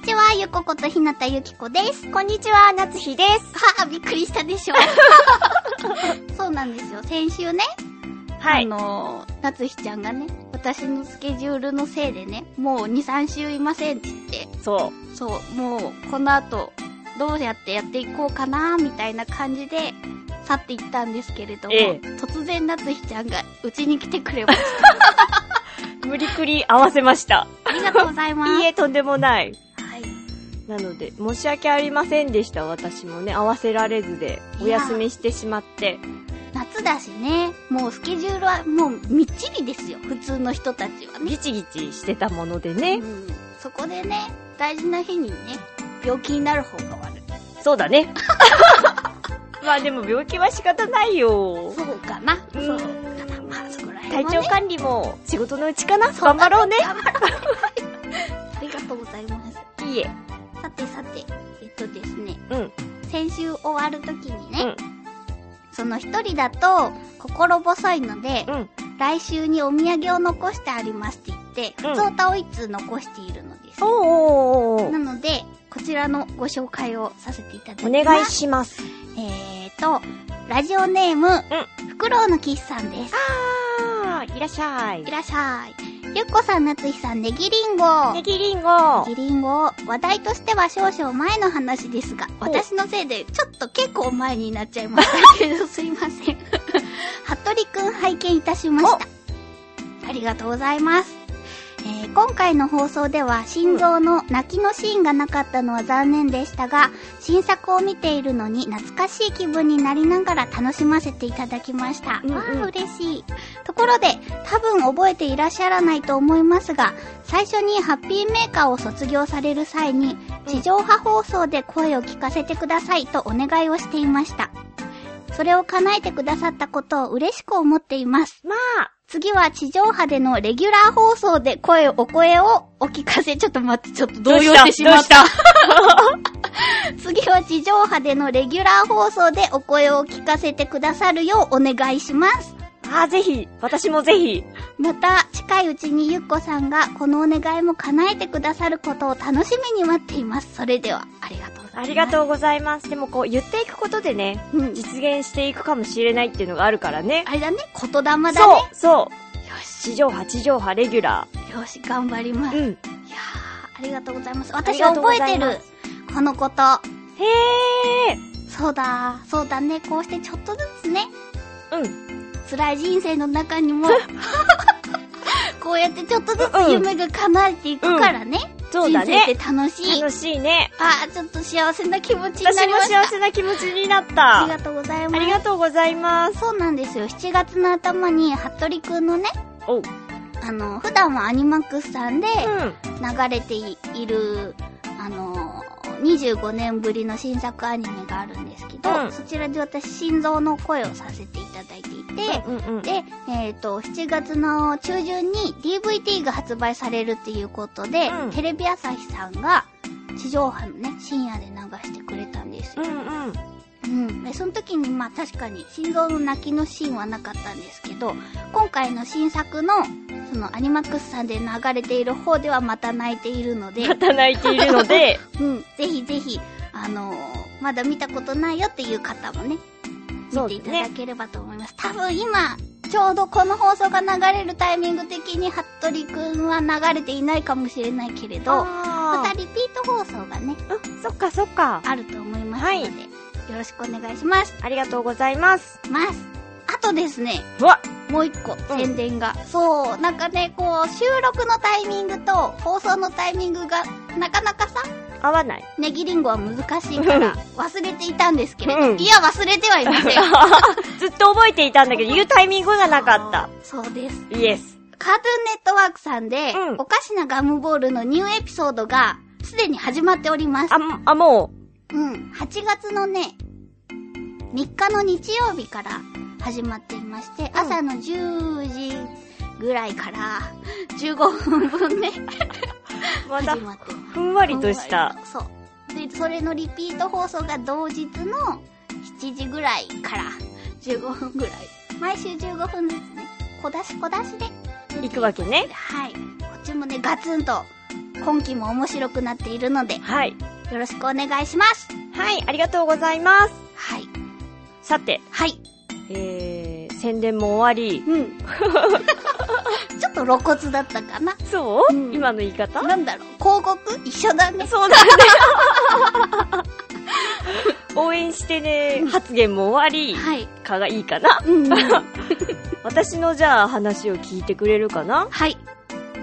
にちはゆこことひなたゆきこですこんにちは、夏日です。はあびっくりしたでしょ そうなんですよ先週ねはい。あのー、夏日ちゃんがね、私のスケジュールのせいでね、もう2、3週いませんって言って、そそう、もうこの後、どうやってやっていこうかなみたいな感じで、去っていったんですけれども、ええ突然夏日ちゃんがうちに来てくれましう。無理くり合わせました。た。ありがとうございます。いいえ、とんでもない。はい。なので、申し訳ありませんでした。私もね、合わせられずで、お休みしてしまって。夏だしね、もうスケジュールはもうみっちりですよ。普通の人たちはね。ギチギチしてたものでうね。ん。そこでね、大事な日にね、病気になる方が悪い。そうだね。まあでも病気は仕方ないよ。そうかな。うんそうかな。まあ、そこら辺は、体ね。調管理も仕事のうちかな頑張ろうね。頑張ろうさてさて、えっとですね、うん。先週終わるときにね、うんその一人だと心細いので、うん。来週にお土産を残してありますって言って、うん普通歌を一通残しているのです。おなので、こちらのご紹介をさせていただきます。お願いします。えーと、ラジオネーム、フクロウのキスさんです。あー、いらっしゃいい。らっしゃい。ゆっこさん、なつひさん、ネギリンゴ。ネギリンゴ。ネギリンゴ、話題としては少々前の話ですが、お私のせいでちょっと結構前になっちゃいましたけど、すいません。服部くん拝見いたしました。ありがとうございます。えー今回の放送では心臓の泣きのシーンがなかったのは残念でしたが、新作を見ているのに懐かしい気分になりながら楽しませていただきました。うんうんわあ、嬉しい。ところで、多分覚えていらっしゃらないと思いますが、最初にハッピーメーカーを卒業される際に、地上波放送で声を聞かせてくださいとお願いをしていました。それを叶えてくださったことを嬉しく思っています。まあ、次は地上波でのレギュラー放送で声を、お声をお聞かせ、ちょっと待って、ちょっと動揺してしまった。どう 次は地上波でのレギュラー放送でお声を聞かせてくださるようお願いします。あー、ぜひ、私もぜひ。また、近いうちにゆっこさんがこのお願いも叶えてくださることを楽しみに待っています。それでは、ありがとうございます。ありがとうございます。でもこう、言っていくことでね、うん。実現していくかもしれないっていうのがあるからね。あれだね、言霊だね。そう、そう。よし、地上波、地上波、レギュラよし、頑張ります。ー。うん。いやー、ありがとうございます。私覚えてる。このこと。へそうだ、そうだね。こうしてちょっとずつね、ー。うん。辛い人生の中にも、こうやってちょっとずつ夢が叶えていくからね。そうだね人生。楽しい。楽しいね。あー、ちょっと幸せな気持ちにな私もりました。幸せな気持ちになっあた。りがとうございます。ありがとうございます。そうなんですよ。7月の頭に、服部くんのね、おう。あの、普段はアニマックスさんでうん。流れていいる、あの、25年ぶりの新作アニメがあるんですけど、うんそちらで私、心臓の声をさせていただいていて、うんうん。で、えっ、と、7月の中旬に DVD が発売されるっていうことで、うんテレビ朝日さんが地上波のね、深夜で流してくれたんですよ。うんうん。うん。で、その時にまあ確かに心臓の泣きのシーンはなかったんですけど、今回の新作の、そのアニマックスさんで流れている方ではまた泣いているので、また泣いているので、うん、ぜひぜひ、あのーまだ見たことないよっていう方もね、見ていただければと思います。多分今、ちょうどこの放送が流れるタイミング的に、服部くんは流れていないかもしれないけれど、まあたリピート放送がね、そっかそっか。あると思いますので、はいよろしくお願いします。ありがとうございます。ます。あとですね、うわもう一個、宣伝が。そう、なんかね、こう、収録のタイミングと放送のタイミングが、なかなかさ、合わない。ネギリンゴは難しいから忘れていたんですけれど、うんいや忘れてはいません ずっと覚えていたんだけど、言うタイミングがなかった。そうですイエス。カートゥーンネットワークさんで、うんおかしなガムボールのニューエピソードがすでに始まっておりますあ、あ、もうん8月のね3日の日曜日から始まっていまして、朝の10時ぐらいから15分分ねう、また始、まってますふんわりとした。そう。で、それのリピート放送が同日の7時ぐらいから15分ぐらい。毎週15分ずつね、小出し小出しで。行くわけね。はい。こっちもね、ガツンと今期も面白くなっているので、はい。よろしくお願いします。はい、ありがとうございます。はい。さて、はい。えー、宣伝も終わり。うん。ちょっと露骨だったかな。そう、うん今の言い方？なんだろう、広告？一緒だね。そうだね。応援してね、発言も終わり、はい。かがいいかな？うん。私のじゃあ話を聞いてくれるかな？はい。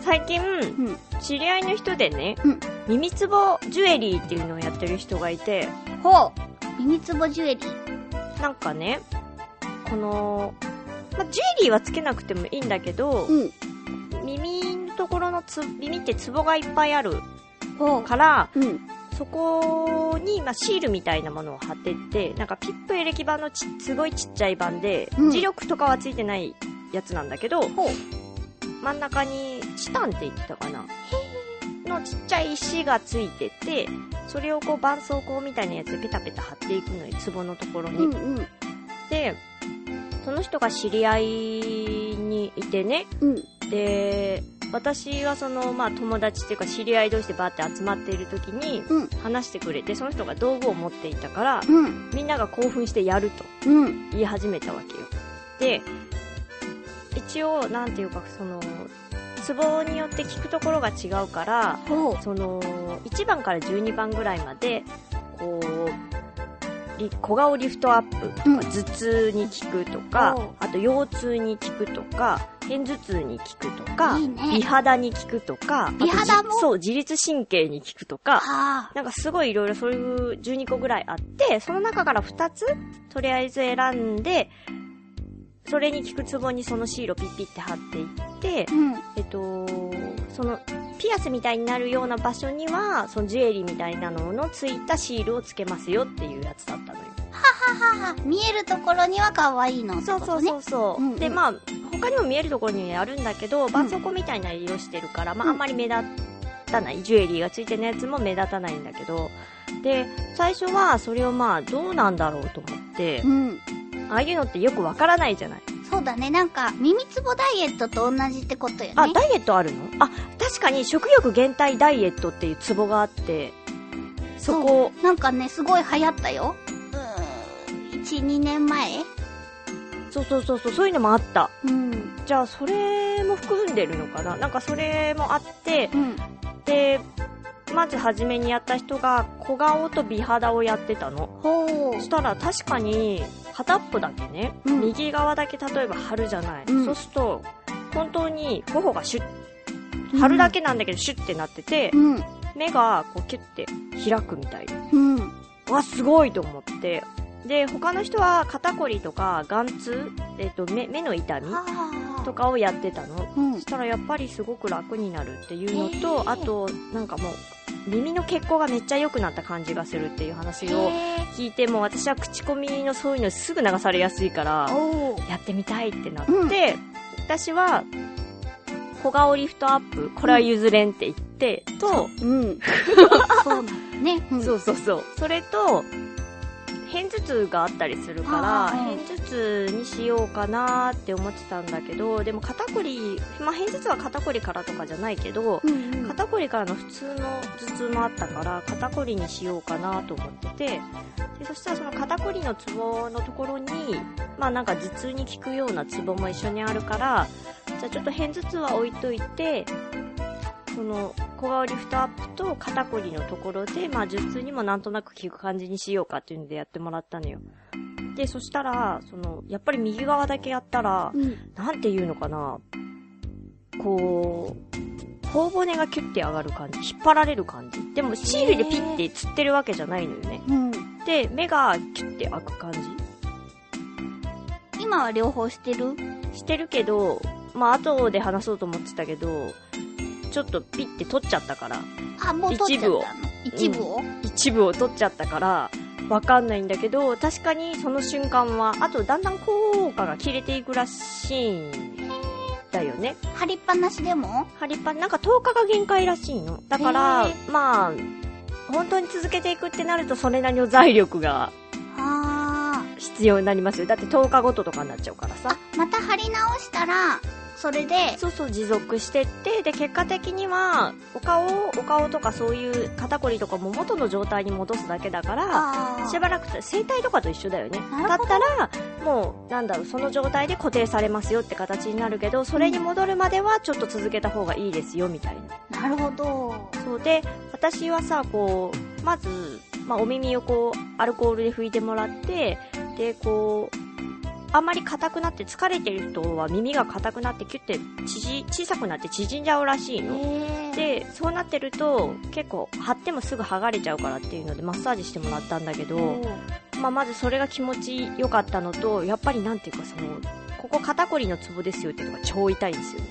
最近、うん。知り合いの人でね、うん耳つぼジュエリーっていうのをやってる人がいて、ほう。耳つぼジュエリー。なんかね、この、まあ、ジュエリーはつけなくてもいいんだけど、うん。耳のところのつ、耳ってツボがいっぱいある。から、うん。そこに、まあ、シールみたいなものを貼ってって、なんかピップエレキ版のち、すごいちっちゃい版で、うん磁力とかはついてないやつなんだけど。真ん中にチタンって言ってたかなのちっちゃい石がついてて、それをこう絆創膏みたいなやつでペタペタ貼っていくのよ、ツボのところに。うんうん。で、その人が知り合いにいてね、うん。で、私はその、まあ友達っていうか知り合い同士でバーって集まっている時にうん。話してくれて、その人が道具を持っていたから、うん。みんなが興奮してやるとうん。言い始めたわけよ。で、一応、なんていうか、その、ツボによって効くところが違うから。その、1番から12番ぐらいまで、こう、リ小顔リフトアップとか、うん頭痛に効くとかあと腰痛に効くとか、片頭痛に効くとか、いいね美肌に効くとか、美肌も？じそう、自律神経に効くとか。なんかすごいいろいろそういう12個ぐらいあって、その中から2つ、とりあえず選んで、それに効くツボにそのシールをピッピって貼っていって、うん。えっと、その、ピアスみたいになるような場所には、そのジュエリーみたいなののついたシールをつけますよっていうやつだったのよ。ははは。見えるところには可愛いのって。そうそうそうそう。うんうんで、まあ、他にも見えるところにあるんだけど、絆創膏みたいな色してるから、まあ、うんあんまり目立たない。ジュエリーがついてるやつも目立たないんだけど、で、最初はそれをまあ、どうなんだろうと思ってう、ん。ああいうのってよくわからないじゃない。そうだね。なんか、耳つぼダイエットと同じってことよね。あ、ダイエットあるの？あ、確かに食欲減退ダイエットっていうツボがあって、そこ、なんかね、すごい流行ったよ。うーん。1、2年前？そうそうそうそう、そういうのもあった。うん。じゃあ、それも含んでるのかな？なんかそれもあって、うん。で、まず初めにやった人が小顔と美肌をやってたの。ほそしたら確かに片っぽだけね、うん右側だけ例えば貼るじゃない。うんそうすると、本当に頬がシュッ、貼るだけなんだけどシュッてなってて、うん。目がこうキュッて開くみたいで。うん。わ、すごいと思って。で、他の人は肩こりとか眼痛、えっ、と、目、目の痛みはあ。とかをやってたの。うんそしたらやっぱりすごく楽になるっていうのと、あと、なんかもう、耳の血行がめっちゃ良くなった感じがするっていう話をへ聞いて、もう私は口コミのそういうのすぐ流されやすいからやってみたいってなって、うん私は、小顔リフトアップ、これは譲れんって言って、と、うん。そうね。うんそうそうそう。それと、片頭痛があったりするから、片頭痛にしようかなって思ってたんだけど、でも肩こり、まあ、片頭痛は肩こりからとかじゃないけど、うんうん。肩こりからの普通の頭痛もあったから、肩こりにしようかなと思ってて、でそしたらその肩こりのツボのところに、まあなんか頭痛に効くようなツボも一緒にあるから、じゃあちょっと片頭痛は置いといて、その小顔リフトアップと肩こりのところで、まあ頭痛にもなんとなく効く感じにしようかっていうのでやってもらったのよ。で、そしたら、その、やっぱり右側だけやったら、うん。なんていうのかな、こう、頬骨がキュッて上がる感じ。引っ張られる感じ。でもシールでピッて釣ってるわけじゃないのよね。うん。で、目がキュッて開く感じ。今は両方してる？してるけど、まあ後で話そうと思ってたけど、ちょっとピッて取っちゃったから、あ、もう取っちゃったの？一部を,、一部を？取っちゃったから、わかんないんだけど、確かにその瞬間は、あとだんだん効果が切れていくらしいんだよね。貼りっぱなしでも？ハリパン、なんか10日が限界らしいの。だからへ、まあ、本当に続けていくってなると、それなりの財力があ必要になりますよ。だって10日ごととかになっちゃうからあ。さあ。、また貼り直したら、それで、そうそう、持続してって、で、結果的には、お顔、お顔とかそういう肩こりとかも元の状態に戻すだけだから、あしばらくて、整体とかと一緒だよね。だったら、もう、なんだろう、その状態で固定されますよって形になるけど、それに戻るまではちょっと続けた方がいいですよ、みたいな。なるほど。そうで、私はさ、こう、まず、まあ、お耳をこう、アルコールで拭いてもらって、で、こう、あんまり硬くなって疲れてる人は耳が硬くなってキュッて縮小さくなって縮んじゃうらしいの。で、そうなってると結構貼ってもすぐ剥がれちゃうからっていうのでマッサージしてもらったんだけど、まあ、まずそれが気持ち良かったのと、やっぱりなんていうかその、ここ肩こりのツボですよっていうのが超痛いんですよ。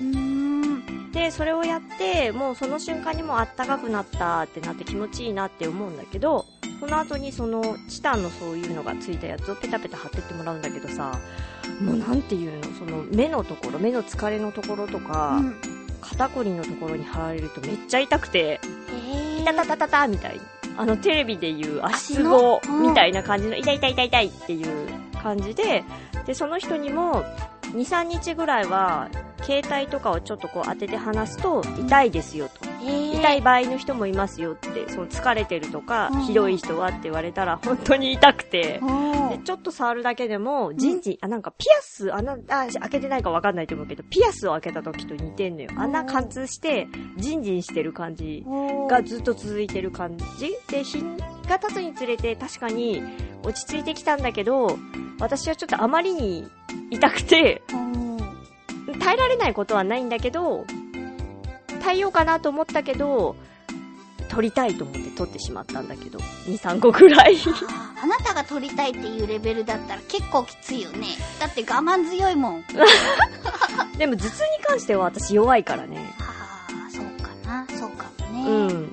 で、それをやって、もうその瞬間にもうあったかくなったってなって気持ちいいなって思うんだけど、その後にそのチタンのそういうのがついたやつをペタペタ貼ってってもらうんだけどさ、もうなんていうの、その目のところ、目の疲れのところとか、うん。肩こりのところに貼られるとめっちゃ痛くて、へえ。いたたたたたみたいな。あのテレビでいう足つ足ぼみたいな感じの、痛い痛い痛い痛いっていう感じで、で、その人にも、2、3日ぐらいは、携帯とかをちょっとこう当てて離すと、痛いですよと。痛い場合の人もいますよって、その疲れてるとかうん、ひどい人はって言われたら、本当に痛くて、でちょっと触るだけでも、ジンジン、あ、なんかピアス、あんな、あ、開けてないかわかんないと思うけど、ピアスを開けた時と似てんのよ。あん。な貫通して、ジンジンしてる感じがずっと続いてる感じ。で、日が経つにつれて確かに落ち着いてきたんだけど、私はちょっとあまりに痛くて、耐えられないことはないんだけど、耐えようかなと思ったけど、取りたいと思って取ってしまったんだけど、2、3個くらい。あなたが撮りたいっていうレベルだったら結構きついよね。だって我慢強いもん。でも頭痛に関しては私弱いからね。ああ、そうかな。そうかもね。うん。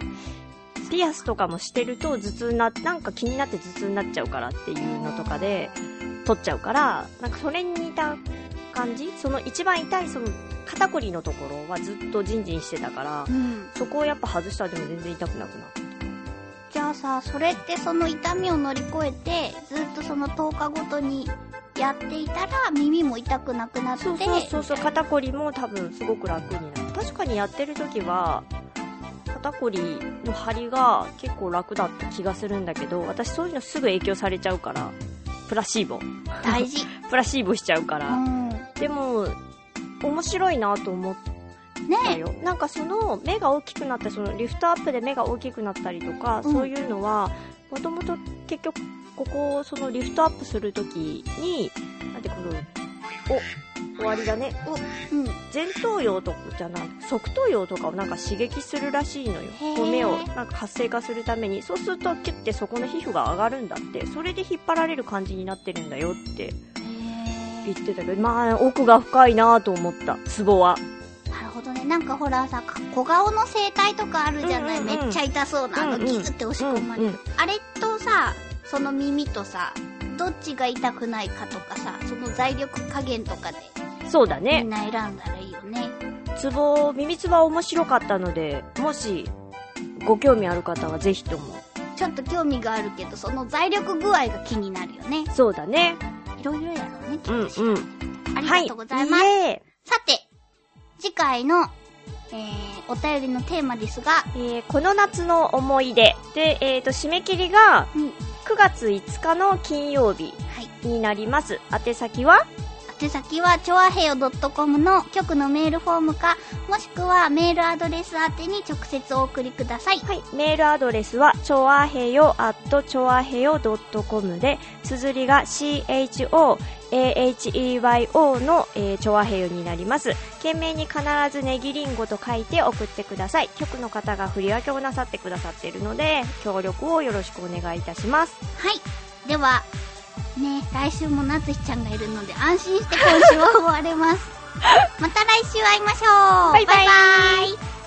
ピアスとかもしてると頭痛な、なんか気になって頭痛になっちゃうからっていうのとかで、取っちゃうから、なんかそれに似た感じ？その一番痛いその肩こりのところはずっとジンジンしてたからう、ん。そこをやっぱ外したらでも全然痛くなくなった。じゃあさ、それってその痛みを乗り越えて、ずっとその10日ごとにやっていたら耳も痛くなくなって、そうそうそう肩こりも多分すごく楽になる。確かにやってる時は、肩こりの張りが結構楽だった気がするんだけど、私そういうのすぐ影響されちゃうから、プラシーボ。大事。プラシーボしちゃうかうら。ん。でも、面白いなと思ったねよ。なんかその目が大きくなった、そのリフトアップで目が大きくなったりとか、うんそういうのは、もともと結局、ここ、そのリフトアップするときに、なんてこの、お、終わりだね。お、うん。前頭葉とかじゃない、側頭葉とかをなんか刺激するらしいのよ。こう目をなんか活性化するために。そうするとキュッてそこの皮膚が上がるんだって。それで引っ張られる感じになってるんだよってへ言ってたけど、まあ奥が深いなと思った、ツボは。ーなるほどね。なんかほらさ、小顔の整体とかあるじゃない、うんうんうんめっちゃ痛そうな、あのギュって押し込まれる、うんうんあれとさ、その耳とさ、どっちが痛くないかとかさ、その財力加減とかでみそうだねん。な選んだらいいよね。ツボ、耳ツボは面白かったので、もし、ご興味ある方はぜひとも。ちょっと興味があるけど、その財力具合が気になるよね。そうだね。いろいろやろうね、きっうんと、うん。ありがとうございます。はい、さて、次回の、えー、お便りのテーマですが、ーえーこの夏の思い出。で、えっ、と、締め切りがうん、9月5日の金曜日はい。になります。宛先は宛先は、ちょわへよ .com の局のメールフォームか、もしくはメールアドレス宛てに直接お送りください。はい、メールアドレスは、ちょわへよ at ちょわへよ .com で、綴りが CHO、AHEYO の、えー、チョアヘヨになります。懸命に必ずネギリンゴと書いて送ってください。局の方が振り分けをなさってくださっているので、協力をよろしくお願いいたします。はい。では、ね、来週もなつひちゃんがいるので安心して今週は終われます。また来週会いましょう。バイバイ。バイバイ